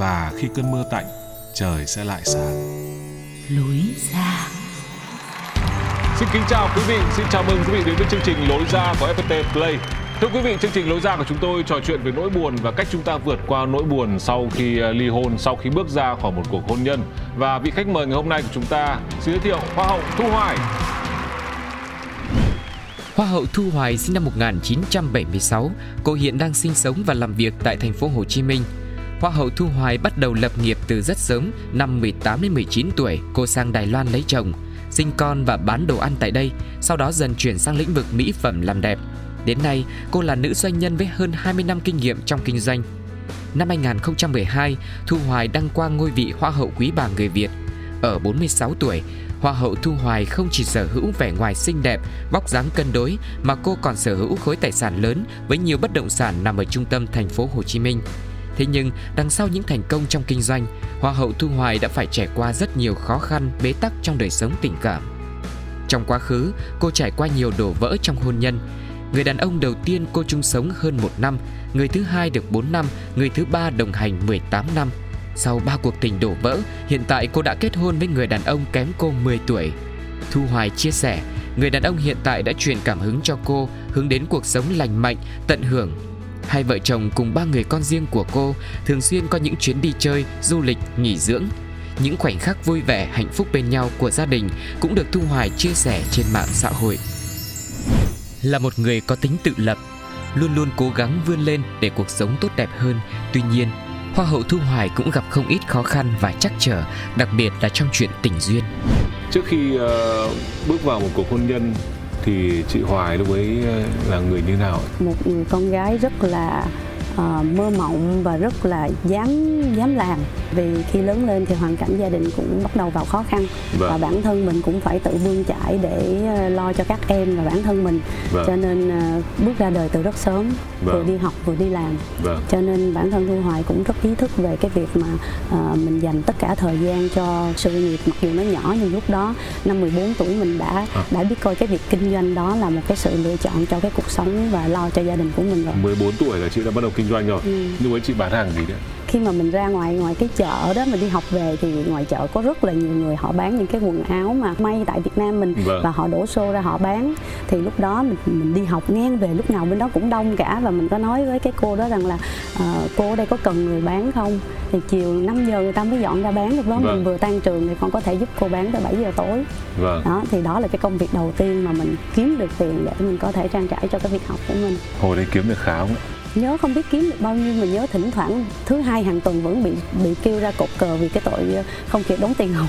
và khi cơn mưa tạnh, trời sẽ lại sáng. lối ra Xin kính chào quý vị, xin chào mừng quý vị đến với chương trình Lối ra của FPT Play. Thưa quý vị, chương trình Lối ra của chúng tôi trò chuyện về nỗi buồn và cách chúng ta vượt qua nỗi buồn sau khi ờ, ly hôn, sau khi bước ra khỏi một cuộc hôn nhân. Và vị khách mời ngày hôm nay của chúng ta xin giới thiệu Hoa hậu Thu Hoài. Hoa hậu Thu Hoài sinh năm 1976, cô hiện đang sinh sống và làm việc tại thành phố Hồ Chí Minh. Hoa hậu Thu Hoài bắt đầu lập nghiệp từ rất sớm, năm 18 đến 19 tuổi, cô sang Đài Loan lấy chồng, sinh con và bán đồ ăn tại đây, sau đó dần chuyển sang lĩnh vực mỹ phẩm làm đẹp. Đến nay, cô là nữ doanh nhân với hơn 20 năm kinh nghiệm trong kinh doanh. Năm 2012, Thu Hoài đăng quang ngôi vị Hoa hậu Quý bà người Việt. Ở 46 tuổi, Hoa hậu Thu Hoài không chỉ sở hữu vẻ ngoài xinh đẹp, vóc dáng cân đối mà cô còn sở hữu khối tài sản lớn với nhiều bất động sản nằm ở trung tâm thành phố Hồ Chí Minh. Thế nhưng, đằng sau những thành công trong kinh doanh, Hoa hậu Thu Hoài đã phải trải qua rất nhiều khó khăn, bế tắc trong đời sống tình cảm. Trong quá khứ, cô trải qua nhiều đổ vỡ trong hôn nhân. Người đàn ông đầu tiên cô chung sống hơn một năm, người thứ hai được 4 năm, người thứ ba đồng hành 18 năm. Sau ba cuộc tình đổ vỡ, hiện tại cô đã kết hôn với người đàn ông kém cô 10 tuổi. Thu Hoài chia sẻ, người đàn ông hiện tại đã truyền cảm hứng cho cô hướng đến cuộc sống lành mạnh, tận hưởng. Hai vợ chồng cùng ba người con riêng của cô thường xuyên có những chuyến đi chơi, du lịch, nghỉ dưỡng. Những khoảnh khắc vui vẻ, hạnh phúc bên nhau của gia đình cũng được Thu Hoài chia sẻ trên mạng xã hội. Là một người có tính tự lập, luôn luôn cố gắng vươn lên để cuộc sống tốt đẹp hơn. Tuy nhiên, Hoa hậu Thu Hoài cũng gặp không ít khó khăn và trắc trở, đặc biệt là trong chuyện tình duyên. Trước khi uh, bước vào một cuộc hôn nhân thì chị Hoài lúc ấy ờ, là người như nào? một người con gái rất là ờ, mơ mộng và rất là dám dám làm vì khi lớn lên thì hoàn cảnh gia đình cũng bắt đầu vào khó khăn Vâng. và bản thân mình cũng phải tự bươn chải để ờ, lo cho các em và bản thân mình Vâng. cho nên ờ, bước ra đời từ rất sớm vừa Vâng. đi học vừa đi làm Vâng. cho nên bản thân Thu Hoài cũng rất ý thức về cái việc mà mình dành tất cả thời gian cho sự nghiệp mặc dù nó nhỏ nhưng lúc đó năm 14 tuổi mình đã À. đã biết coi cái việc kinh doanh đó là một cái sự lựa chọn cho cái cuộc sống và lo cho gia đình của mình rồi 14 tuổi là chị đã bắt đầu kinh doanh rồi. Ừ. Lúc ấy chị bán hàng gì đấy? khi mà mình ra ngoài ngoài cái chợ đó mình đi học về thì ngoài chợ có rất là nhiều người họ bán những cái quần áo mà may tại Việt Nam mình Vâng. và họ đổ xô ra họ bán thì lúc đó mình mình đi học ngang về lúc nào bên đó cũng đông cả và mình có nói với cái cô đó rằng là ờ, cô ở đây có cần người bán không thì chiều 5 giờ người ta mới dọn ra bán lúc đó Vâng. mình vừa tan trường thì con có thể giúp cô bán tới 7 giờ tối Vâng. đó thì đó là cái công việc đầu tiên mà mình kiếm được tiền để mình có thể trang trải cho cái việc học của mình Hồi đấy kiếm được khá không? ạ? Nhớ không biết kiếm được bao nhiêu mình nhớ thỉnh thoảng thứ hai hàng tuần vẫn bị bị kêu ra cột cờ vì cái tội ờ, không kịp đóng tiền học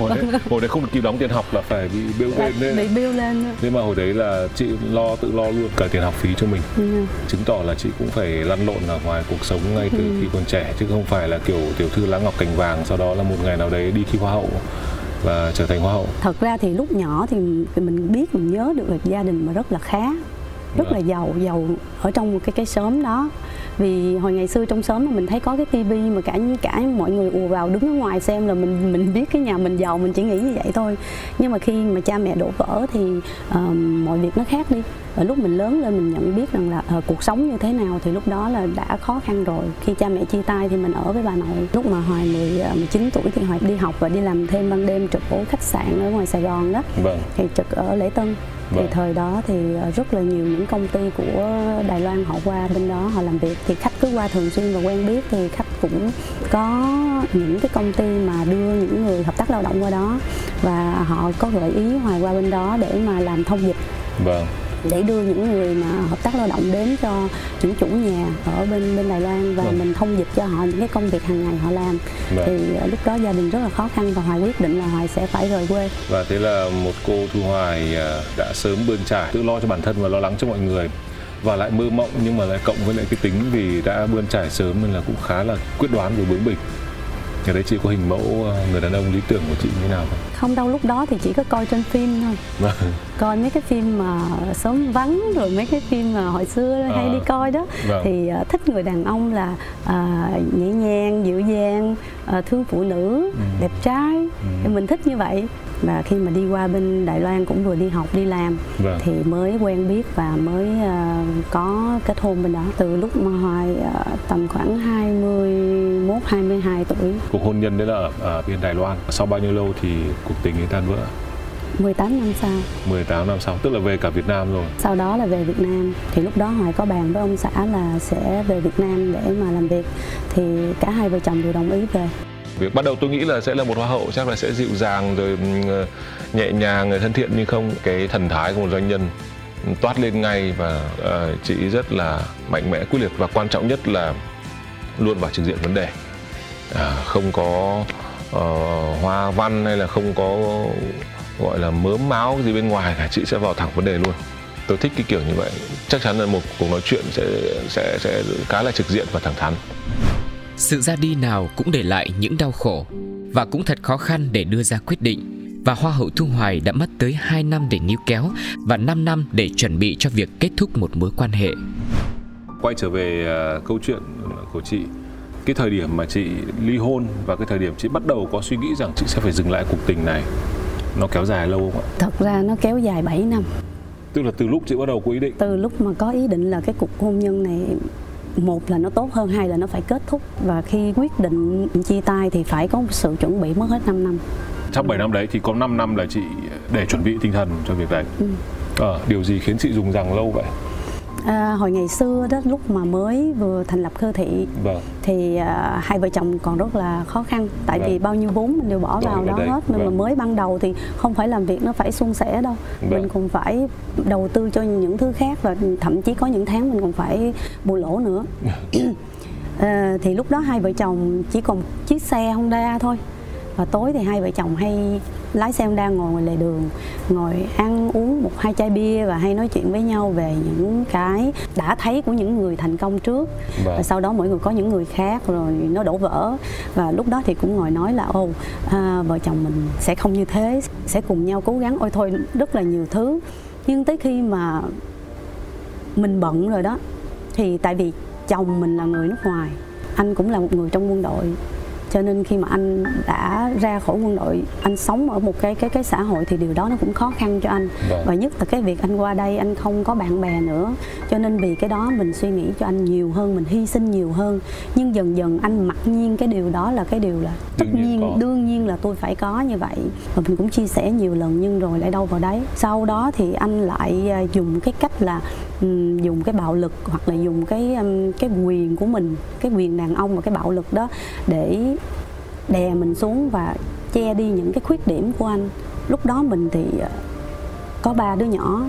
hồi đấy, hồi đấy không kịp đóng tiền học là phải bị Là lên đấy. bị bill lên Thế mà hồi đấy là chị lo tự lo luôn cả tiền học phí cho mình Ừ. Chứng tỏ là chị cũng phải lăn lộn ở ngoài cuộc sống ngay từ Ừ. khi còn trẻ Chứ không phải là kiểu tiểu thư lá ngọc cành vàng Sau đó là một ngày nào đấy đi thi hoa hậu và trở thành hoa hậu thật ra thì lúc nhỏ thì mình biết mình nhớ được là gia đình mà rất là khá rất là giàu giàu ở trong một cái cái xóm đó. Vì hồi ngày xưa trong xóm mà mình thấy có cái tivi mà cả cả mọi người ùa vào đứng ở ngoài xem là mình mình biết cái nhà mình giàu mình chỉ nghĩ như vậy thôi. Nhưng mà khi mà cha mẹ đổ vỡ thì ờ, mọi việc nó khác đi và lúc mình lớn lên mình nhận biết rằng là uh, cuộc sống như thế nào thì lúc đó là đã khó khăn rồi. Khi cha mẹ chia tay thì mình ở với bà nội. Lúc mà hoài 10, 19 tuổi thì hoài đi học và đi làm thêm ban đêm trực ở khách sạn ở ngoài sài gòn đó. Vâng. thì trực ở lễ tân. Thì vâng. thời đó thì ờ, rất là nhiều những công ty của Đài Loan họ qua bên đó họ làm việc. Thì khách cứ qua thường xuyên và quen biết thì khách cũng có những cái công ty mà đưa những người hợp tác lao động qua đó. Và họ có gợi ý hoài qua bên đó để mà làm thông dịch. Vâng để đưa những người mà hợp tác lao động đến cho những chủ nhà ở bên bên Đài Loan và vâng. mình thông dịch cho họ những cái công việc hàng ngày họ làm vâng. thì ờ, lúc đó gia đình rất là khó khăn và Hoài quyết định là Hoài sẽ phải rời quê và thế là một cô Thu Hoài ờ, đã sớm bươn trải tự lo cho bản thân và lo lắng cho mọi người và lại mơ mộng nhưng mà lại cộng với lại cái tính vì đã bươn trải sớm nên là cũng khá là quyết đoán và bướng bỉnh Nhà đấy chị có hình mẫu ờ, người đàn ông lý tưởng của chị như nào không? Không đâu lúc đó thì chỉ có coi trên phim thôi vâng. Coi mấy cái phim mà sớm vắng rồi mấy cái phim mà hồi xưa à, hay đi coi đó vâng. Thì uh, thích người đàn ông là uh, nhẹ nhàng, dịu dàng, uh, thương phụ nữ, ừ. đẹp trai ừ. Thì mình thích như vậy và khi mà đi qua bên Đài Loan cũng vừa đi học đi làm vâng. thì mới quen biết và mới uh, có kết hôn bên đó. Từ lúc mà hoài uh, tầm khoảng 21 22 tuổi. Cuộc hôn nhân đấy là ở, ở bên Đài Loan. Sau bao nhiêu lâu thì cuộc tình ấy tan vỡ? 18 năm sau. 18 năm sau tức là về cả Việt Nam rồi. Sau đó là về Việt Nam. Thì lúc đó Hoài có bàn với ông xã là sẽ về Việt Nam để mà làm việc. Thì cả hai vợ chồng đều đồng ý về việc bắt đầu tôi nghĩ là sẽ là một hoa hậu chắc là sẽ dịu dàng rồi ừ, ờ, nhẹ nhàng thân thiện nhưng không cái thần thái của một doanh nhân toát lên ngay và uh, chị rất là mạnh mẽ quyết liệt và quan trọng nhất là luôn vào trực diện vấn đề. À, không có uh, hoa văn hay là không có gọi là mớm máu gì bên ngoài cả chị sẽ vào thẳng vấn đề luôn. Tôi thích cái kiểu như vậy. Chắc chắn là một cuộc nói chuyện sẽ sẽ sẽ khá là trực diện và thẳng thắn sự ra đi nào cũng để lại những đau khổ và cũng thật khó khăn để đưa ra quyết định và Hoa hậu Thu Hoài đã mất tới 2 năm để níu kéo và 5 năm để chuẩn bị cho việc kết thúc một mối quan hệ. Quay trở về uh, câu chuyện của chị, cái thời điểm mà chị ly hôn và cái thời điểm chị bắt đầu có suy nghĩ rằng chị sẽ phải dừng lại cuộc tình này, nó kéo dài lâu không ạ? Thật ra nó kéo dài 7 năm. Tức là từ lúc chị bắt đầu có ý định? Từ lúc mà có ý định là cái cuộc hôn nhân này một là nó tốt hơn hai là nó phải kết thúc. Và khi quyết định chia tay thì phải có sự chuẩn bị mất hết 5 năm. Trong 7 năm đấy thì có 5 năm là chị để chuẩn bị tinh thần cho việc này. Ừ. à, điều gì khiến chị dùng rằng lâu vậy À, hồi ngày xưa đó lúc mà mới vừa thành lập cơ thị vâng. thì à, hai vợ chồng còn rất là khó khăn tại vâng. vì bao nhiêu vốn mình đều bỏ vào đó đây. hết nên vâng. mà mới ban đầu thì không phải làm việc nó phải suôn sẻ đâu vâng. mình còn phải đầu tư cho những thứ khác và thậm chí có những tháng mình còn phải bù lỗ nữa à, thì lúc đó hai vợ chồng chỉ còn chiếc xe Honda thôi và tối thì hai vợ chồng hay lái xe đang ngồi ngoài lề đường ngồi ăn uống một hai chai bia và hay nói chuyện với nhau về những cái đã thấy của những người thành công trước. Vâng. và sau đó mỗi người có những người khác rồi nó đổ vỡ. Và lúc đó thì cũng ngồi nói là ô à, vợ chồng mình sẽ không như thế sẽ cùng nhau cố gắng. Ôi thôi rất là nhiều thứ. Nhưng tới khi mà mình bận rồi đó thì tại vì chồng mình là người nước ngoài anh cũng là một người trong quân đội cho nên khi mà anh đã ra khỏi quân đội anh sống ở một cái cái cái xã hội thì điều đó nó cũng khó khăn cho anh. Vâng. và nhất là cái việc anh qua đây anh không có bạn bè nữa. Cho nên vì cái đó mình suy nghĩ cho anh nhiều hơn mình hy sinh nhiều hơn. Nhưng dần dần anh mặc nhiên cái điều đó là cái điều là tất đương nhiên đương nhiên là tôi phải có như vậy. Và mình cũng chia sẻ nhiều lần nhưng rồi lại đâu vào đấy. Sau đó thì anh lại à, dùng cái cách là dùng cái bạo lực hoặc là dùng cái cái quyền của mình, cái quyền đàn ông và cái bạo lực đó để đè mình xuống và che đi những cái khuyết điểm của anh. Lúc đó mình thì ờ, có ba đứa nhỏ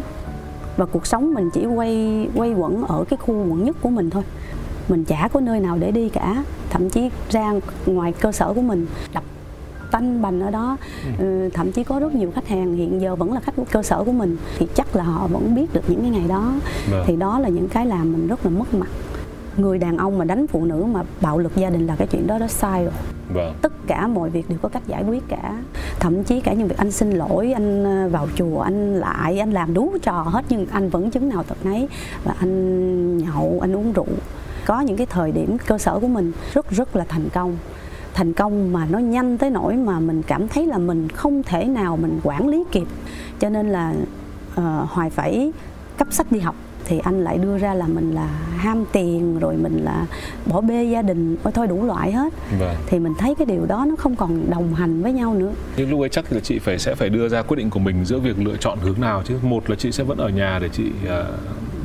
và cuộc sống mình chỉ quay quay quẩn ở cái khu quận nhất của mình thôi. Mình chả có nơi nào để đi cả, thậm chí ra ngoài cơ sở của mình đập tanh bành ở đó ừ. ừ. thậm chí có rất nhiều khách hàng hiện giờ vẫn là khách của cơ sở của mình thì chắc là họ vẫn biết được những cái ngày đó vâng. thì đó là những cái làm mình rất là mất mặt người đàn ông mà đánh phụ nữ mà bạo lực gia đình là cái chuyện đó đó sai rồi vâng. tất cả mọi việc đều có cách giải quyết cả thậm chí cả những việc anh xin lỗi anh ờ, vào chùa anh lại anh làm đủ trò hết nhưng anh vẫn chứng nào tật nấy và anh nhậu anh uống rượu có những cái thời điểm cơ sở của mình rất rất là thành công thành công mà nó nhanh tới nỗi mà mình cảm thấy là mình không thể nào mình quản lý kịp cho nên là uh, hoài phải cấp sách đi học thì anh lại đưa ra là mình là ham tiền rồi mình là bỏ bê gia đình ôi thôi đủ loại hết Vâng. thì mình thấy cái điều đó nó không còn đồng hành với nhau nữa Nhưng lúc ấy chắc là chị phải sẽ phải đưa ra quyết định của mình giữa việc lựa chọn hướng nào chứ. Một là chị sẽ vẫn ở nhà để chị à,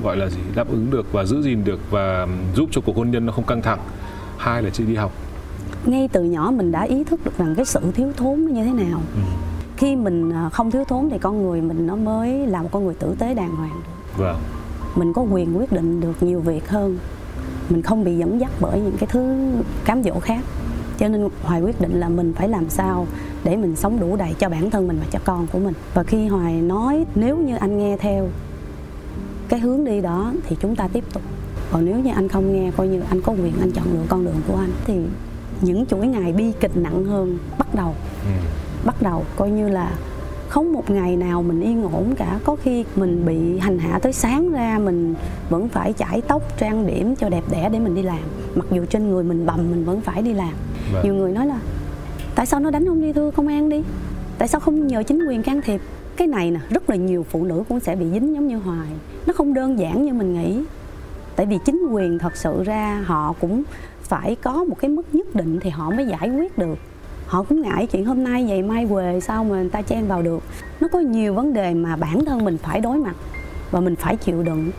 gọi là gì đáp ứng được và giữ gìn được và giúp cho cuộc hôn nhân nó không căng thẳng. Hai là chị đi học. Ngay từ nhỏ mình đã ý thức được rằng cái sự thiếu thốn nó như thế nào. Khi mình à, không thiếu thốn thì con người mình nó mới là một con người tử tế đàng hoàng. Vâng. mình có quyền quyết định được nhiều việc hơn. Mình không bị dẫn dắt bởi những cái thứ cám dỗ khác. Cho nên hoài quyết định là mình phải làm sao để mình sống đủ đầy cho bản thân mình và cho con của mình. Và khi hoài nói nếu như anh nghe theo cái hướng đi đó thì chúng ta tiếp tục. Còn nếu như anh không nghe coi như anh có quyền anh chọn lựa con đường của anh. Thì những chuỗi ngày bi kịch nặng hơn bắt đầu. Ừ. bắt đầu coi như là không một ngày nào mình yên ổn cả. Có khi mình bị hành hạ tới sáng ra mình vẫn phải chải tóc trang điểm cho đẹp đẽ để mình đi làm. Mặc dù trên người mình bầm mình vẫn phải đi làm. Vâng. nhiều người nói là tại sao nó đánh không đi thưa công an đi? Tại sao không nhờ chính quyền can thiệp? Cái này nè rất là nhiều phụ nữ cũng sẽ bị dính giống như hoài. Nó không đơn giản như mình nghĩ. Tại vì chính quyền thật sự ra họ cũng phải có một cái mức nhất định thì họ mới giải quyết được. Họ cũng ngại chuyện hôm nay vậy mai quề sao mà người ta chen vào được. Nó có nhiều vấn đề mà bản thân mình phải đối mặt và mình phải chịu đựng.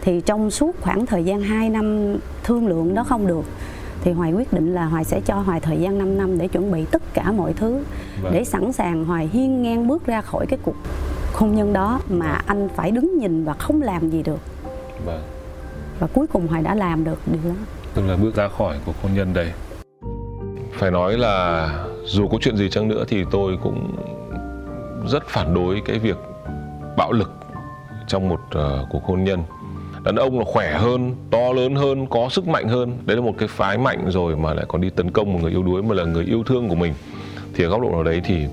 Thì trong suốt khoảng thời gian 2 năm thương lượng đó không được thì Hoài quyết định là Hoài sẽ cho Hoài thời gian 5 năm để chuẩn bị tất cả mọi thứ Vâng. để sẵn sàng Hoài hiên ngang bước ra khỏi cái cuộc hôn nhân đó mà anh phải đứng nhìn và không làm gì được. Vâng. và cuối cùng Hoài đã làm được điều đó tức là bước ra khỏi cuộc hôn nhân đây. Phải nói là dù có chuyện gì chăng nữa thì tôi cũng rất phản đối cái việc bạo lực trong một uh, cuộc hôn nhân. Đàn ông là khỏe hơn to lớn hơn có sức mạnh hơn. Đấy là một cái phái mạnh rồi mà lại còn đi tấn công một người yếu đuối mà là người yêu thương của mình. Thì ở góc độ nào đấy thì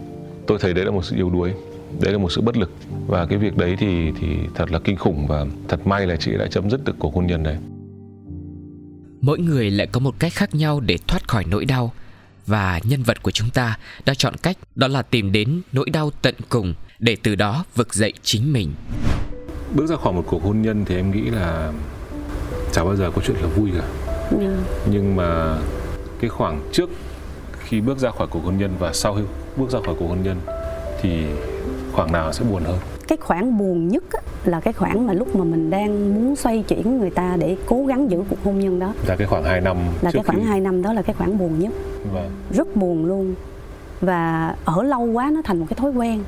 tôi thấy đấy là một sự yếu đuối đấy là một sự bất lực. Và cái việc đấy thì thì thật là kinh khủng và thật may là chị đã chấm dứt được cuộc hôn nhân này Mỗi người lại có một cách khác nhau để thoát khỏi nỗi đau. Và nhân vật của chúng ta đã chọn cách đó là tìm đến nỗi đau tận cùng để từ đó vực dậy chính mình. bước ra khỏi một cuộc hôn nhân thì em nghĩ là chả bao giờ có chuyện là vui cả. Nhưng nhưng mà cái khoảng trước khi bước ra khỏi cuộc hôn nhân và sau khi bước ra khỏi cuộc hôn nhân thì khoảng nào sẽ buồn hơn cái khoảng buồn nhất á, là cái khoảng mà lúc mà mình đang muốn xoay chuyển người ta để cố gắng giữ cuộc hôn nhân đó. Là cái khoảng 2 năm là cái khoảng khi... 2 năm đó là cái khoảng buồn nhất. Vâng. rất buồn luôn. Và ở lâu quá nó thành một cái thói quen.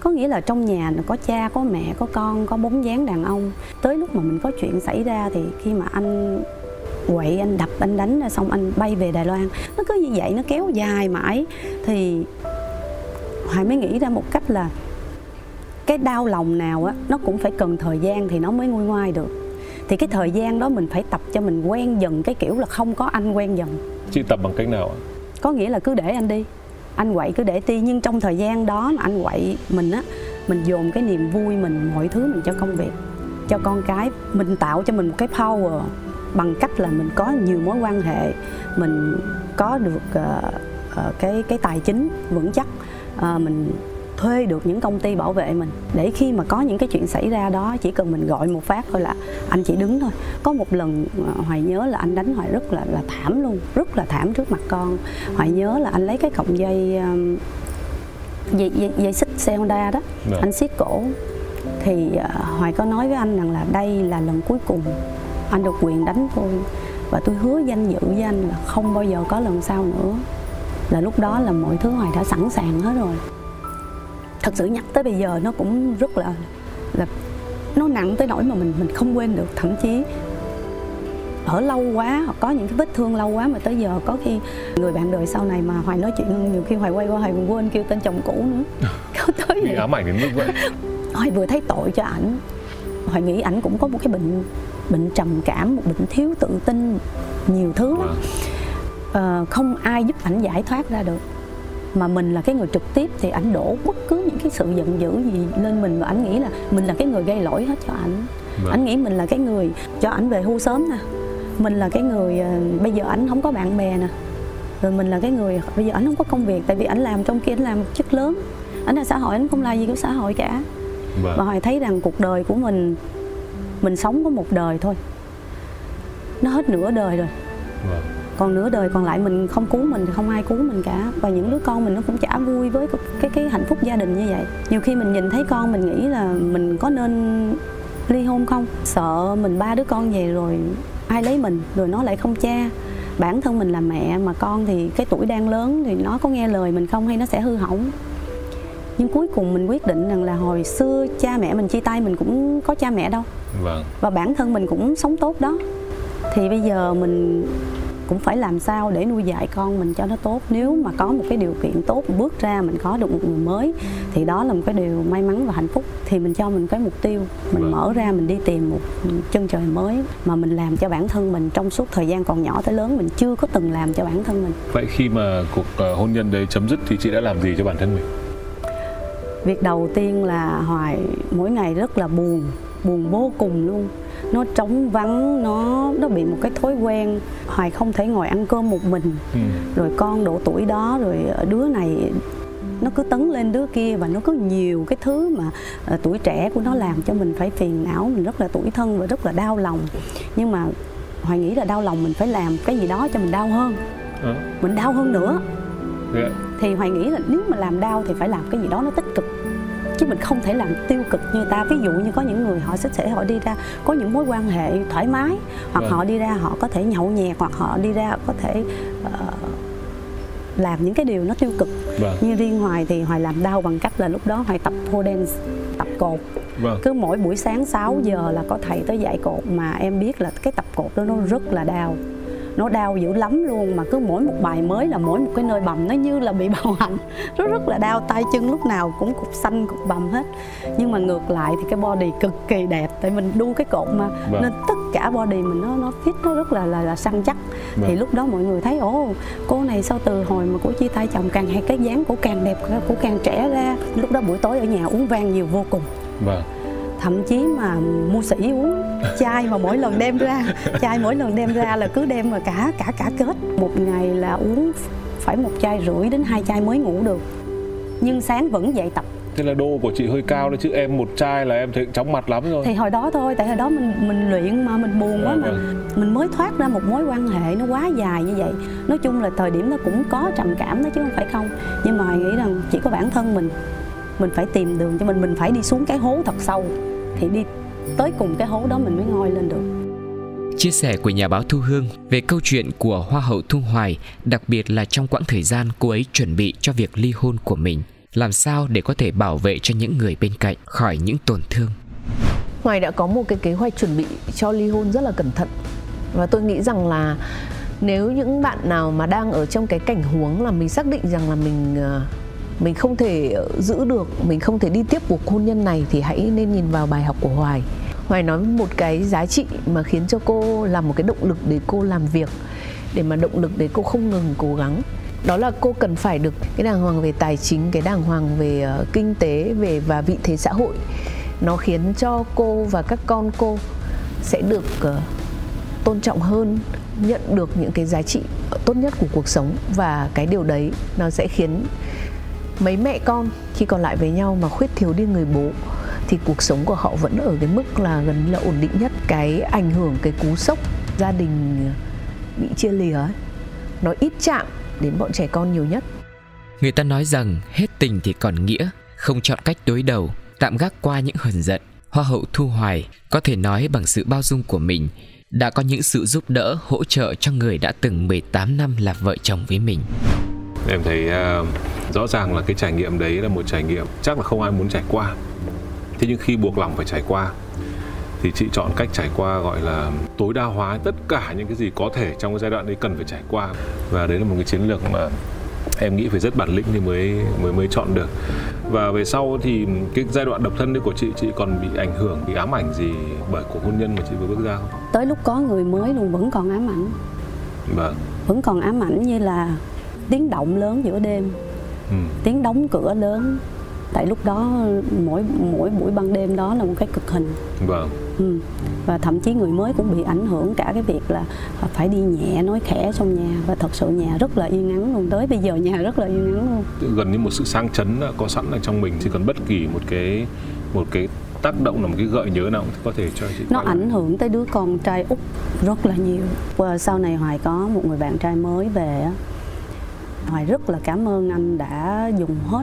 Có nghĩa là trong nhà nó có cha có mẹ có con có bóng dáng đàn ông. Tới lúc mà mình có chuyện xảy ra thì khi mà anh quậy anh đập anh đánh ra xong anh bay về Đài Loan nó cứ như vậy nó kéo dài mãi. Thì Hoài mới nghĩ ra một cách là cái đau lòng nào á nó cũng phải cần thời gian thì nó mới nguôi ngoai được. Thì cái thời gian đó mình phải tập cho mình quen dần cái kiểu là không có anh quen dần. Chị tập bằng cách nào ạ? Có nghĩa là cứ để anh đi. Anh quậy cứ để ti nhưng trong thời gian đó mà anh quậy mình á mình dồn cái niềm vui mình mọi thứ mình cho công việc cho con cái mình tạo cho mình một cái power bằng cách là mình có nhiều mối quan hệ mình có được ờ, ờ, cái cái tài chính vững chắc Ờ, mình thuê được những công ty bảo vệ mình. Để khi mà có những cái chuyện xảy ra đó chỉ cần mình gọi một phát thôi là anh chỉ đứng thôi. Có một lần ờ, hoài nhớ là anh đánh hoài rất là là thảm luôn rất là thảm trước mặt con. Hoài nhớ là anh lấy cái cọng dây dây, dây, dây xích xe Honda đó Dạ. anh siết cổ. Thì ờ, hoài có nói với anh rằng là đây là lần cuối cùng anh được quyền đánh tôi và tôi hứa danh dự với anh là không bao giờ có lần sau nữa. Là lúc đó là mọi thứ hoài đã sẵn sàng hết rồi thật sự nhắc tới bây giờ nó cũng rất là là nó nặng tới nỗi mà mình mình không quên được. Thậm chí ở lâu quá hoặc có những cái vết thương lâu quá mà tới giờ có khi người bạn đời sau này mà hoài nói chuyện nhiều khi hoài quay qua hoài còn quên kêu tên chồng cũ nữa. Có tới vậy. ám ảnh đến mức vậy. Hoài vừa thấy tội cho ảnh hoài nghĩ ảnh cũng có một cái bệnh bệnh trầm cảm một bệnh thiếu tự tin nhiều thứ lắm. Ờ, không ai giúp ảnh giải thoát ra được mà mình là cái người trực tiếp thì ảnh đổ bất cứ những cái sự giận dữ gì lên mình và ảnh nghĩ là mình là cái người gây lỗi hết cho ảnh. Vâng. ảnh nghĩ mình là cái người cho ảnh về hưu sớm nè. Mình là cái người ờ, bây giờ ảnh không có bạn bè nè. Rồi mình là cái người bây giờ ảnh không có công việc tại vì ảnh làm trong kia ảnh làm một chức lớn. Ảnh là xã hội ảnh không là gì của xã hội cả. Vâng. và hoài thấy rằng cuộc đời của mình mình sống có một đời thôi. Nó hết nửa đời rồi. Vâng. Còn nửa đời còn lại mình không cứu mình thì không ai cứu mình cả. Và những đứa con mình nó cũng chả vui với cái cái hạnh phúc gia đình như vậy. Nhiều khi mình nhìn thấy con mình nghĩ là mình có nên ly hôn không? Sợ mình ba đứa con về rồi ai lấy mình rồi nó lại không cha. Bản thân mình là mẹ mà con thì cái tuổi đang lớn thì nó có nghe lời mình không hay nó sẽ hư hỏng? Nhưng cuối cùng mình quyết định rằng là hồi xưa cha mẹ mình chia tay mình cũng có cha mẹ đâu. Vâng. và bản thân mình cũng sống tốt đó. Thì bây giờ mình cũng phải làm sao để nuôi dạy con mình cho nó tốt. Nếu mà có một cái điều kiện tốt bước ra mình có được một người mới thì đó là một cái điều may mắn và hạnh phúc. Thì mình cho mình cái mục tiêu mình vâng. mở ra mình đi tìm một chân trời mới mà mình làm cho bản thân mình trong suốt thời gian còn nhỏ tới lớn mình chưa có từng làm cho bản thân mình. Vậy khi mà cuộc ờ, hôn nhân đấy chấm dứt thì chị đã làm gì cho bản thân mình? Việc đầu tiên là hoài mỗi ngày rất là buồn buồn vô cùng luôn nó trống vắng nó nó bị một cái thói quen hoài không thể ngồi ăn cơm một mình ừ. rồi con độ tuổi đó rồi đứa này nó cứ tấn lên đứa kia và nó có nhiều cái thứ mà uh, tuổi trẻ của nó làm cho mình phải phiền não mình rất là tuổi thân và rất là đau lòng nhưng mà hoài nghĩ là đau lòng mình phải làm cái gì đó cho mình đau hơn à. mình đau hơn nữa yeah. Dạ. thì hoài nghĩ là nếu mà làm đau thì phải làm cái gì đó nó tích cực chứ mình không thể làm tiêu cực như ta ví dụ như có những người họ sẽ sẽ họ đi ra có những mối quan hệ thoải mái hoặc vâng. họ đi ra họ có thể nhậu nhẹt hoặc họ đi ra có thể uh, làm những cái điều nó tiêu cực vâng. như riêng hoài thì hoài làm đau bằng cách là lúc đó hoài tập pole dance tập cột vâng. cứ mỗi buổi sáng 6 giờ là có thầy tới dạy cột mà em biết là cái tập cột đó nó rất là đau nó đau dữ lắm luôn mà cứ mỗi một bài mới là mỗi một cái nơi bầm nó như là bị bạo hành. Rất rất là đau tay chân lúc nào cũng cục xanh cục bầm hết. Nhưng mà ngược lại thì cái body cực kỳ đẹp tại mình đu cái cột mà vâng. nên tất cả body mình nó nó fit nó rất là là, là săn chắc. Vâng. thì lúc đó mọi người thấy ồ cô này sau từ hồi mà cô chia tay chồng càng hay cái dáng của càng đẹp của càng trẻ ra? Lúc đó buổi tối ở nhà uống vang nhiều vô cùng. Vâng thậm chí mà mua sĩ uống. Chai mà mỗi lần đem ra chai mỗi lần đem ra là cứ đem mà cả cả cả kết. Một ngày là uống phải một chai rưỡi đến hai chai mới ngủ được. Nhưng sáng vẫn dậy tập. Thế là đô của chị hơi cao đấy chứ em một chai là em thấy chóng mặt lắm rồi. Thì hồi đó thôi, tại hồi đó mình mình luyện mà mình buồn quá à, mà. vâng. Mình mới thoát ra một mối quan hệ nó quá dài như vậy. Nói chung là thời điểm nó cũng có trầm cảm đó chứ không phải không. Nhưng mà nghĩ rằng chỉ có bản thân mình. Mình phải tìm đường cho mình, mình phải đi xuống cái hố thật sâu thì đi tới cùng cái hố đó mình mới ngoi lên được Chia sẻ của nhà báo Thu Hương về câu chuyện của Hoa hậu Thu Hoài, đặc biệt là trong quãng thời gian cô ấy chuẩn bị cho việc ly hôn của mình, làm sao để có thể bảo vệ cho những người bên cạnh khỏi những tổn thương. Hoài đã có một cái kế hoạch chuẩn bị cho ly hôn rất là cẩn thận và tôi nghĩ rằng là nếu những bạn nào mà đang ở trong cái cảnh huống là mình xác định rằng là mình ờ, mình không thể ờ, giữ được, mình không thể đi tiếp cuộc hôn nhân này thì hãy nên nhìn vào bài học của hoài. Hoài nói một cái giá trị mà khiến cho cô làm một cái động lực để cô làm việc, để mà động lực để cô không ngừng cố gắng. Đó là cô cần phải được cái đàng hoàng về tài chính, cái đàng hoàng về ờ, kinh tế, về và vị thế xã hội. Nó khiến cho cô và các con cô sẽ được ờ, tôn trọng hơn, nhận được những cái giá trị tốt nhất của cuộc sống. Và cái điều đấy nó sẽ khiến mấy mẹ con khi còn lại với nhau mà khuyết thiếu đi người bố thì cuộc sống của họ vẫn ở cái mức là gần là ổn định nhất. Cái ảnh hưởng cái cú sốc gia đình ờ, bị chia lìa ấy, nó ít chạm đến bọn trẻ con nhiều nhất. Người ta nói rằng hết tình thì còn nghĩa không chọn cách đối đầu tạm gác qua những hờn giận. Hoa hậu thu hoài có thể nói bằng sự bao dung của mình đã có những sự giúp đỡ hỗ trợ cho người đã từng 18 năm là vợ chồng với mình em thấy uh, rõ ràng là cái trải nghiệm đấy là một trải nghiệm chắc là không ai muốn trải qua. Thế nhưng khi buộc lòng phải trải qua thì chị chọn cách trải qua gọi là tối đa hóa tất cả những cái gì có thể trong cái giai đoạn đấy cần phải trải qua. Và đấy là một cái chiến lược mà em nghĩ phải rất bản lĩnh thì mới mới mới chọn được. Và về sau thì cái giai đoạn độc thân đấy của chị chị còn bị ảnh hưởng bị ám ảnh gì bởi cuộc hôn nhân mà chị vừa bước ra không? Tới lúc có người mới luôn vẫn còn ám ảnh. Vâng. Vẫn còn ám ảnh như là tiếng động lớn giữa đêm ừ. tiếng đóng cửa lớn. Tại lúc đó mỗi mỗi buổi ban đêm đó là một cái cực hình. Vâng. Ừ. và thậm chí người mới cũng bị ảnh hưởng cả cái việc là phải đi nhẹ nói khẽ trong nhà. Và thật sự nhà rất là yên ắng luôn. Tới bây giờ nhà rất là yên ắng luôn. Gần như một sự sang chấn có sẵn ở trong mình. Chỉ cần bất kỳ một cái một cái tác động là một cái gợi nhớ nào có thể cho chị nó ảnh hưởng tới đứa con trai út rất là nhiều. Và sau này hoài có một người bạn trai mới về hoài rất là cảm ơn anh đã dùng hết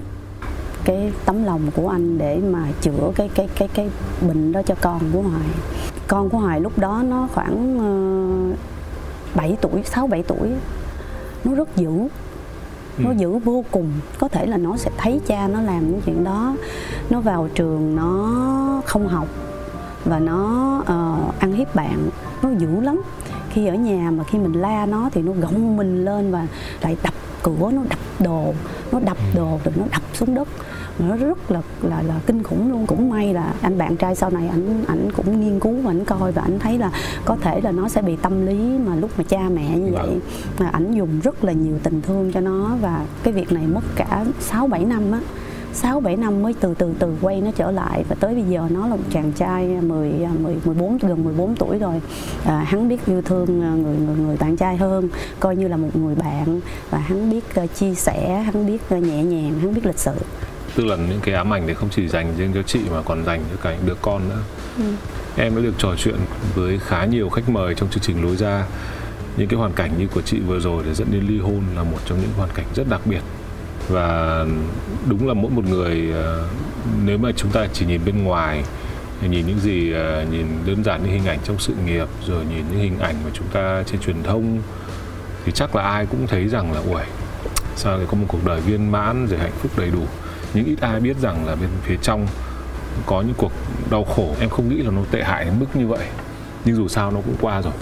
cái tấm lòng của anh để mà chữa cái cái cái cái bệnh đó cho con của hoài. Con của hoài lúc đó nó khoảng uh, 7 tuổi 6 7 tuổi. Nó rất dữ. Nó ừ. dữ vô cùng. Có thể là nó sẽ thấy cha nó làm những chuyện đó. Nó vào trường nó không học và nó uh, ăn hiếp bạn. Nó dữ lắm. Khi ở nhà mà khi mình la nó thì nó gồng mình lên và lại đập cửa nó đập đồ nó đập ừ. đồ rồi nó đập xuống đất nó rất là là là kinh khủng luôn cũng may là anh bạn trai sau này ảnh ảnh cũng nghiên cứu và ảnh coi và ảnh thấy là có thể là nó sẽ bị tâm lý mà lúc mà cha mẹ như vậy vâng. mà ảnh dùng rất là nhiều tình thương cho nó và cái việc này mất cả 6 7 năm á 6 7 năm mới từ từ từ quay nó trở lại. Và tới bây giờ nó là một chàng trai 10 10 14 gần 14 tuổi rồi. À, hắn biết yêu thương à, người người người bạn trai hơn, coi như là một người bạn. Và hắn biết uh, chia sẻ, hắn biết uh, nhẹ nhàng, hắn biết lịch sự. Tức là những cái ám ảnh đấy không chỉ dành riêng cho chị mà còn dành cho cả những đứa con nữa. Ừ. em đã được trò chuyện với khá nhiều khách mời trong chương trình lối ra. Những cái hoàn cảnh như của chị vừa rồi để dẫn đến ly hôn là một trong những hoàn cảnh rất đặc biệt và đúng là mỗi một người ờ, nếu mà chúng ta chỉ nhìn bên ngoài, nhìn những gì ờ, nhìn đơn giản những hình ảnh trong sự nghiệp, rồi nhìn những hình ảnh mà chúng ta trên truyền thông, thì chắc là ai cũng thấy rằng là, uầy, sao lại có một cuộc đời viên mãn rồi hạnh phúc đầy đủ? Nhưng ít ai biết rằng là bên phía trong có những cuộc đau khổ. Em không nghĩ là nó tệ hại đến mức như vậy, nhưng dù sao nó cũng qua rồi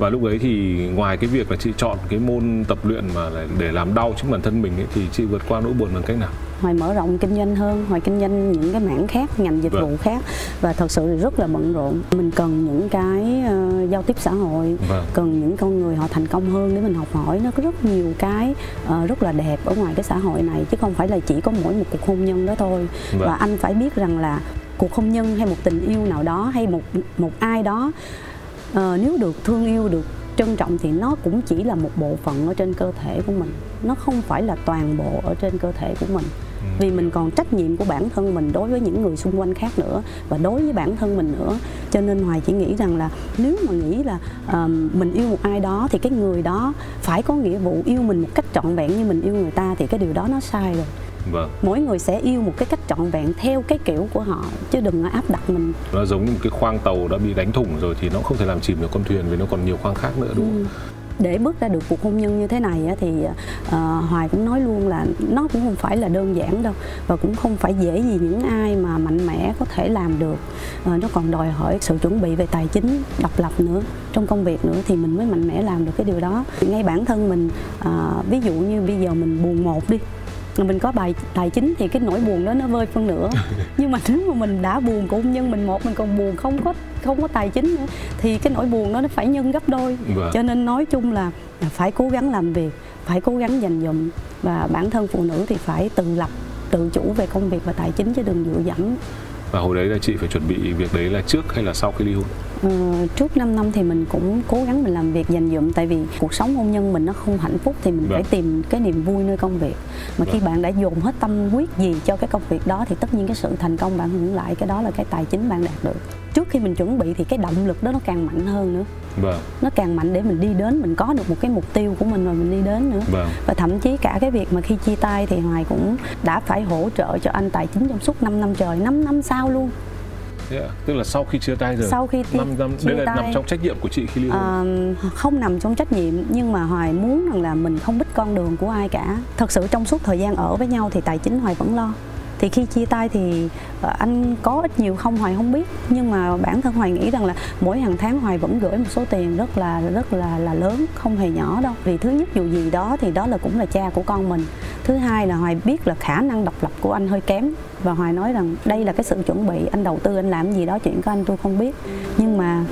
và lúc ấy thì ngoài cái việc là chị chọn cái môn tập luyện mà để làm đau chính bản thân mình ấy, thì chị vượt qua nỗi buồn bằng cách nào hoài mở rộng kinh doanh hơn hoài kinh doanh những cái mảng khác ngành dịch vâng. vụ khác và thật sự rất là bận rộn mình cần những cái uh, giao tiếp xã hội vâng. cần những con người họ thành công hơn để mình học hỏi nó có rất nhiều cái uh, rất là đẹp ở ngoài cái xã hội này chứ không phải là chỉ có mỗi một cuộc hôn nhân đó thôi vâng. và anh phải biết rằng là cuộc hôn nhân hay một tình yêu nào đó hay một một ai đó uh, nếu được thương yêu được trân trọng thì nó cũng chỉ là một bộ phận ở trên cơ thể của mình. Nó không phải là toàn bộ ở trên cơ thể của mình. Vì mình còn trách nhiệm của bản thân mình đối với những người xung quanh khác nữa và đối với bản thân mình nữa. Cho nên hoài chỉ nghĩ rằng là nếu mà nghĩ là uh, mình yêu một ai đó thì cái người đó phải có nghĩa vụ yêu mình một cách trọn vẹn như mình yêu người ta thì cái điều đó nó sai rồi Vâng. Mỗi người sẽ yêu một cái cách trọn vẹn theo cái kiểu của họ chứ đừng áp đặt mình. Nó giống như một cái khoang tàu đã bị đánh thủng rồi thì nó không thể làm chìm được con thuyền vì nó còn nhiều khoang khác nữa đúng không? Ừ để bước ra được cuộc hôn nhân như thế này thì uh, hoài cũng nói luôn là nó cũng không phải là đơn giản đâu và cũng không phải dễ gì những ai mà mạnh mẽ có thể làm được uh, nó còn đòi hỏi sự chuẩn bị về tài chính độc lập nữa trong công việc nữa thì mình mới mạnh mẽ làm được cái điều đó ngay bản thân mình uh, ví dụ như bây giờ mình buồn một đi mình có bài tài chính thì cái nỗi buồn đó nó vơi phân nửa. Nhưng mà nếu mà mình đã buồn của hôn nhân mình một mình còn buồn không có không có tài chính nữa thì cái nỗi buồn đó nó phải nhân gấp đôi. Vâng. cho nên nói chung là phải cố gắng làm việc phải cố gắng dành dụm. Và bản thân phụ nữ thì phải tự lập tự chủ về công việc và tài chính chứ đừng dựa dẫm và hồi đấy là chị phải chuẩn bị việc đấy là trước hay là sau khi ly hôn ờ, trước 5 năm thì mình cũng cố gắng mình làm việc dành dụm tại vì cuộc sống hôn nhân mình nó không hạnh phúc thì mình vâng. phải tìm cái niềm vui nơi công việc mà vâng. khi bạn đã dồn hết tâm huyết gì cho cái công việc đó thì tất nhiên cái sự thành công bạn hưởng lại cái đó là cái tài chính bạn đạt được trước khi mình chuẩn bị thì cái động lực đó nó càng mạnh hơn nữa vâng. nó càng mạnh để mình đi đến mình có được một cái mục tiêu của mình rồi mình đi đến nữa vâng. và thậm chí cả cái việc mà khi chia tay thì hoài cũng đã phải hỗ trợ cho anh tài chính trong suốt 5 năm trời 5 năm sau luôn. Yeah, tức là sau khi chia tay rồi sau khi 5 năm đây là tay, nằm trong trách nhiệm của chị khi ly hôn. Uh, không nằm trong trách nhiệm nhưng mà hoài muốn rằng là mình không biết con đường của ai cả. Thật sự trong suốt thời gian ở với nhau thì tài chính hoài vẫn lo. Thì khi chia tay thì ờ, anh có ít nhiều không hoài không biết. Nhưng mà bản thân hoài nghĩ rằng là mỗi hàng tháng hoài vẫn gửi một số tiền rất là rất là là lớn không hề nhỏ đâu. Vì thứ nhất dù gì đó thì đó là cũng là cha của con mình. Thứ hai là hoài biết là khả năng độc lập của anh hơi kém và hoài nói rằng đây là cái sự chuẩn bị anh đầu tư anh làm gì đó chuyện của anh tôi không biết. Nhưng mà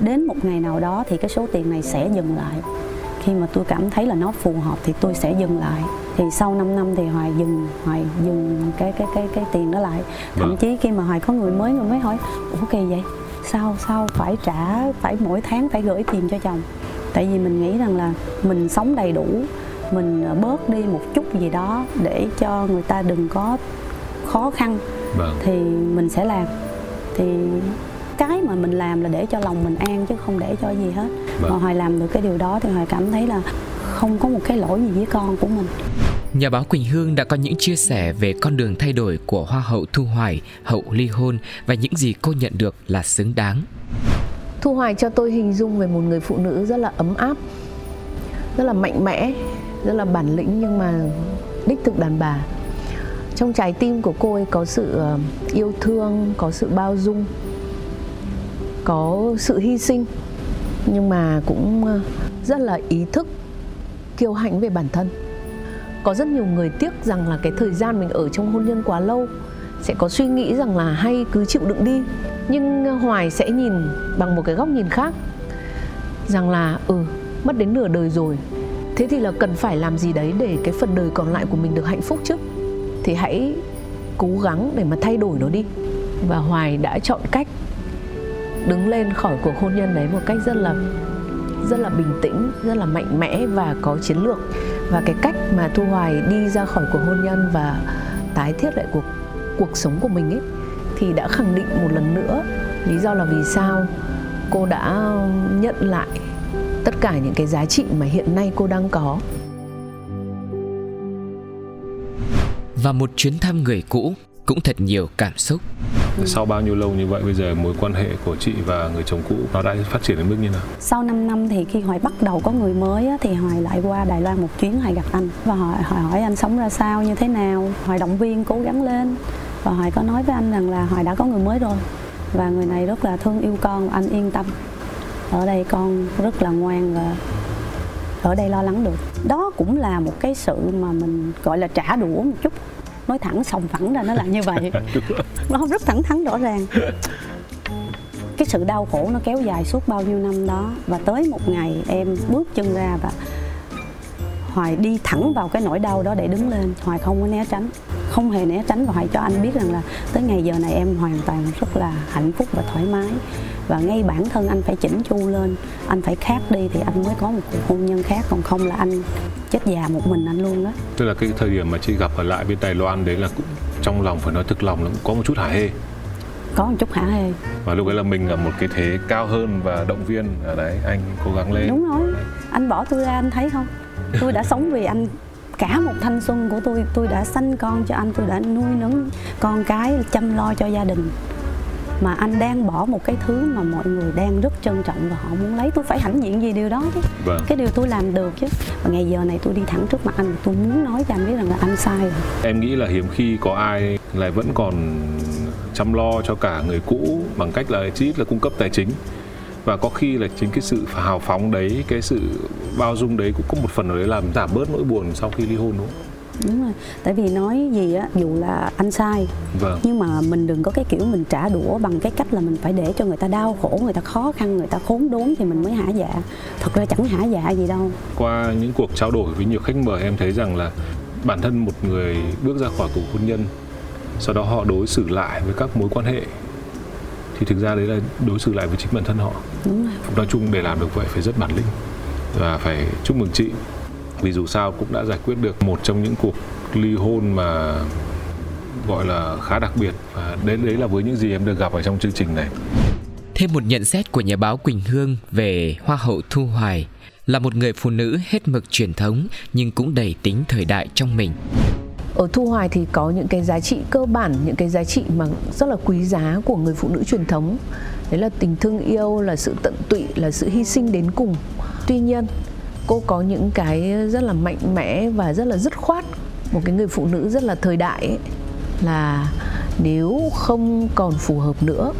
đến một ngày nào đó thì cái số tiền này sẽ dừng lại. Khi mà tôi cảm thấy là nó phù hợp thì tôi sẽ dừng lại. Thì sau 5 năm thì hoài dừng hoài dừng cái cái cái cái tiền đó lại. Thậm vâng. chí khi mà hoài có người mới người mới hỏi ủa kỳ vậy? Sao sao phải trả phải mỗi tháng phải gửi tiền cho chồng? Tại vì mình nghĩ rằng là mình sống đầy đủ mình bớt đi một chút gì đó để cho người ta đừng có khó khăn vâng. thì mình sẽ làm thì cái mà mình làm là để cho lòng mình an chứ không để cho gì hết Vâng. mà hoài làm được cái điều đó thì hoài cảm thấy là không có một cái lỗi gì với con của mình Nhà báo Quỳnh Hương đã có những chia sẻ về con đường thay đổi của Hoa hậu Thu Hoài hậu ly hôn và những gì cô nhận được là xứng đáng. Thu Hoài cho tôi hình dung về một người phụ nữ rất là ấm áp, rất là mạnh mẽ, rất là bản lĩnh nhưng mà đích thực đàn bà. Trong trái tim của cô ấy có sự ờ, yêu thương, có sự bao dung, có sự hy sinh. Nhưng mà cũng ờ, rất là ý thức kiêu hãnh về bản thân. Có rất nhiều người tiếc rằng là cái thời gian mình ở trong hôn nhân quá lâu sẽ có suy nghĩ rằng là hay cứ chịu đựng đi. Nhưng hoài sẽ nhìn bằng một cái góc nhìn khác rằng là ừ mất đến nửa đời rồi. Thế thì là cần phải làm gì đấy để cái phần đời còn lại của mình được hạnh phúc chứ? Thì hãy cố gắng để mà thay đổi nó đi. Và hoài đã chọn cách đứng lên khỏi cuộc hôn nhân đấy một cách rất là rất là bình tĩnh, rất là mạnh mẽ và có chiến lược. Và cái cách mà thu hoài đi ra khỏi cuộc hôn nhân và tái thiết lại cuộc cuộc sống của mình ấy, thì đã khẳng định một lần nữa lý do là vì sao cô đã nhận lại tất cả những cái giá trị mà hiện nay cô đang có. Và một chuyến thăm người cũ cũng thật nhiều cảm xúc. Sau bao nhiêu lâu như vậy bây giờ mối quan hệ của chị và người chồng cũ nó đã phát triển đến mức như nào? sau 5 năm thì khi hoài bắt đầu có người mới á, thì hoài lại qua đài loan một chuyến hoài gặp anh. Và hỏi hỏi hỏi anh sống ra sao như thế nào. Hoài động viên cố gắng lên. Và hoài có nói với anh rằng là hoài đã có người mới rồi. Và người này rất là thương yêu con anh yên tâm. Ở đây con rất là ngoan và ở đây lo lắng được. Đó cũng là một cái sự mà mình gọi là trả đũa một chút. Nói thẳng sòng phẳng ra nó là như vậy. Nó rất thẳng thắn rõ ràng. Cái sự đau khổ nó kéo dài suốt bao nhiêu năm đó. Và tới một ngày em bước chân ra và hoài đi thẳng vào cái nỗi đau đó để đứng lên. Hoài không có né tránh. Không hề né tránh và hoài cho anh biết rằng là tới ngày giờ này em hoàn toàn rất là hạnh phúc và thoải mái và ngay bản thân anh phải chỉnh chu lên. Anh phải khác đi thì anh mới có một cuộc hôn nhân khác còn không là anh chết già một mình anh luôn đó. Tức là cái thời điểm mà chị gặp ở lại bên Đài Loan đấy là cũng trong lòng phải nói thực lòng là cũng có một chút hả hê. Có một chút hả hê. Và lúc ấy là mình ở một cái thế cao hơn và động viên. Ở đấy anh cố gắng lên. Đúng rồi. Anh bỏ tôi ra anh thấy không? Tôi đã sống vì anh. Cả một thanh xuân của tôi tôi đã sanh con cho anh tôi đã nuôi nấng con cái chăm lo cho gia đình mà anh đang bỏ một cái thứ mà mọi người đang rất trân trọng và họ muốn lấy. Tôi phải hãnh diện gì điều đó chứ. Vâng. cái điều tôi làm được chứ. Và ngày giờ này tôi đi thẳng trước mặt anh tôi muốn nói cho anh biết rằng là anh sai rồi. Em nghĩ là hiếm khi có ai lại vẫn còn chăm lo cho cả người cũ bằng cách là chỉ là cung cấp tài chính. Và có khi là chính cái sự hào phóng đấy cái sự bao dung đấy cũng có một phần nào đấy làm giảm bớt nỗi buồn sau khi ly hôn đúng không? Đúng rồi. Tại vì nói gì á dù là anh sai Vâng. nhưng mà mình đừng có cái kiểu mình trả đũa bằng cái cách là mình phải để cho người ta đau khổ người ta khó khăn người ta khốn đốn thì mình mới hả dạ. Thật ra chẳng hả dạ gì đâu. Qua những cuộc trao đổi với nhiều khách mời em thấy rằng là bản thân một người bước ra khỏi cuộc hôn nhân sau đó họ đối xử lại với các mối quan hệ thì thực ra đấy là đối xử lại với chính bản thân họ. Đúng rồi. Nói chung để làm được vậy phải rất bản lĩnh và phải chúc mừng chị vì dù sao cũng đã giải quyết được một trong những cuộc ly hôn mà gọi là khá đặc biệt. Và đấy đấy là với những gì em được gặp ở trong chương trình này. Thêm một nhận xét của nhà báo Quỳnh Hương về Hoa hậu Thu Hoài là một người phụ nữ hết mực truyền thống nhưng cũng đầy tính thời đại trong mình. ở thu hoài thì có những cái giá trị cơ bản những cái giá trị mà rất là quý giá của người phụ nữ truyền thống. Đấy là tình thương yêu là sự tận tụy là sự hy sinh đến cùng. Tuy nhiên cô có những cái rất là mạnh mẽ và rất là dứt khoát. Một cái người phụ nữ rất là thời đại ấy, là nếu không còn phù hợp nữa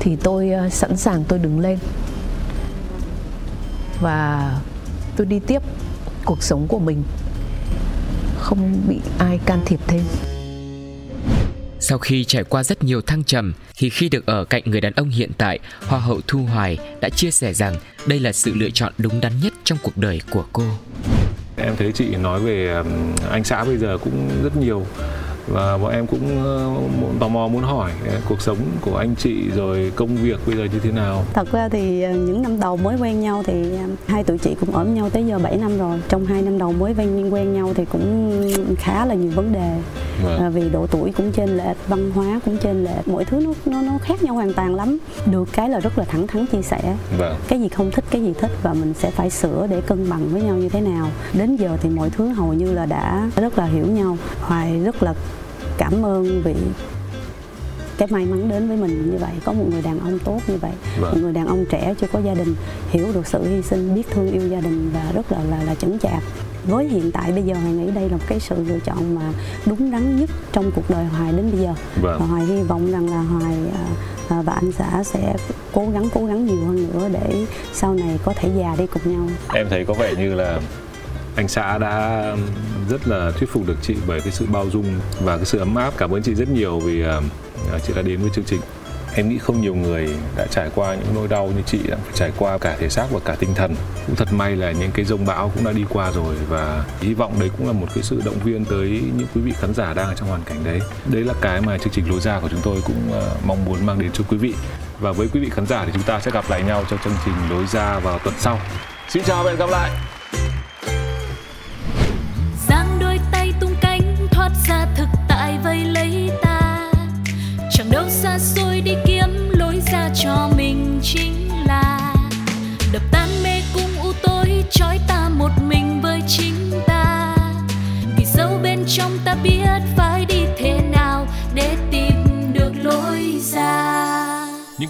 thì tôi ờ, sẵn sàng tôi đứng lên. Và tôi đi tiếp cuộc sống của mình. Không bị ai can thiệp thêm. Sau khi trải qua rất nhiều thăng trầm thì khi được ở cạnh người đàn ông hiện tại, Hoa hậu Thu Hoài đã chia sẻ rằng đây là sự lựa chọn đúng đắn nhất trong cuộc đời của cô. em thấy chị nói về anh xã bây giờ cũng rất nhiều và bọn em cũng uh, tò mò muốn hỏi uh, cuộc sống của anh chị rồi công việc bây giờ như thế nào? Thật ra thì uh, những năm đầu mới quen nhau thì hai tụi chị cũng ở với nhau tới giờ 7 năm rồi. Trong hai năm đầu mới quen quen nhau thì cũng khá là nhiều vấn đề. Vâng. vì độ tuổi cũng trên lệch văn hóa cũng trên lệch mọi thứ nó nó nó khác nhau hoàn toàn lắm. Được cái là rất là thẳng thắn chia sẻ. Vâng. cái gì không thích cái gì thích và mình sẽ phải sửa để cân bằng với nhau như thế nào. Đến giờ thì mọi thứ hầu như là đã rất là hiểu nhau. Hoài rất là cảm ơn vì cái may mắn đến với mình như vậy có một người đàn ông tốt như vậy vâng. một người đàn ông trẻ chưa có gia đình hiểu được sự hy sinh biết thương yêu gia đình và rất là là là chững chạc với hiện tại bây giờ hoài nghĩ đây là một cái sự lựa chọn mà đúng đắn nhất trong cuộc đời hoài đến bây giờ vâng. và hoài hy vọng rằng là hoài à, à, và anh xã sẽ cố gắng cố gắng nhiều hơn nữa để sau này có thể già đi cùng nhau em thấy có vẻ như là anh xã đã rất là thuyết phục được chị bởi cái sự bao dung và cái sự ấm áp. Cảm ơn chị rất nhiều vì à, à, chị đã đến với chương trình. Em nghĩ không nhiều người đã trải qua những nỗi đau như chị đã phải trải qua, cả thể xác và cả tinh thần. Cũng thật may là những cái rông bão cũng đã đi qua rồi và hy vọng đấy cũng là một cái sự động viên tới những quý vị khán giả đang ở trong hoàn cảnh đấy. Đấy là cái mà chương trình lối ra của chúng tôi cũng à, mong muốn mang đến cho quý vị. Và với quý vị khán giả thì chúng ta sẽ gặp lại nhau trong chương trình lối ra vào tuần sau. Xin chào và hẹn gặp lại!